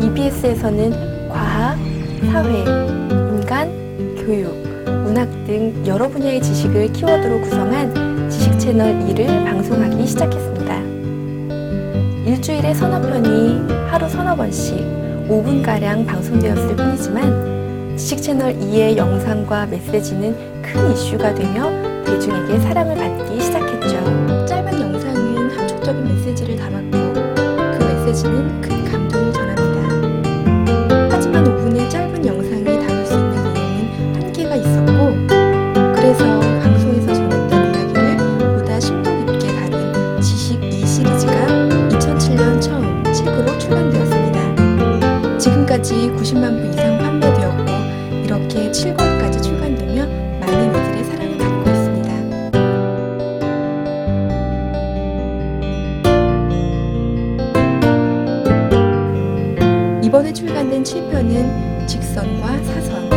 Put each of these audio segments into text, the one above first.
MBS에서는 과학, 사회, 인간, 교육, 문학 등 여러 분야의 지식을 키워드로 구성한 지식 채널 2를 방송하기 시작했습니다. 일주일에 서너 편이 하루 서너 번씩 5분가량 방송되었을 뿐이지만 지식 채널 2의 영상과 메시지는 큰 이슈가 되며 대중에게 사랑을 받기 시작했죠. 그 메시지는 큰 감동을 전합니다. 하지만 5분의 짧은 영상이 담을 수 있는 내용은 한계가 있었고 그래서 방송에서 전했던 이야기를 보다 심도 깊게 다룬 지식 2 시리즈가 2007년 처음 책으로 출간되었습니다. 지금까지 90만 부 이상 이번에 출간된 7편은 직선과 사선,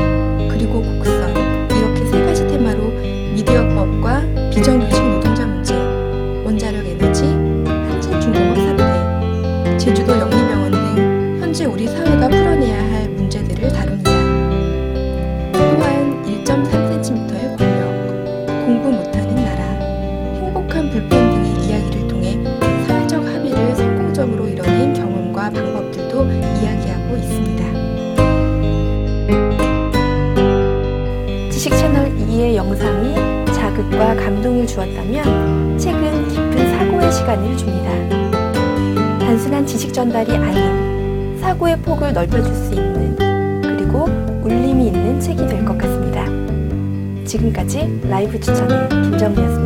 그리고 곡선 이렇게 세 가지 테마로 미디어법과 비정규직 노동자 문제, 원자력 에너지, 한진 중공업 사태, 제주도 영리병원 등 현재 우리 사회가 풀어내야 할 문제들을 다룹니다. 또한 1.3cm의 권력, 공부 못하는 나라, 행복한 불평등의 이야기를 통해 사회적 합의를 성공적으로 이뤄낸 경험과 방법들도 이야기하고 있습니다. 지식 채널 2의 영상이 자극과 감동을 주었다면 책은 깊은 사고의 시간을 줍니다. 단순한 지식 전달이 아닌 사고의 폭을 넓혀줄 수 있는 그리고 울림이 있는 책이 될 것 같습니다. 지금까지 라이브 추천의 김정미였습니다.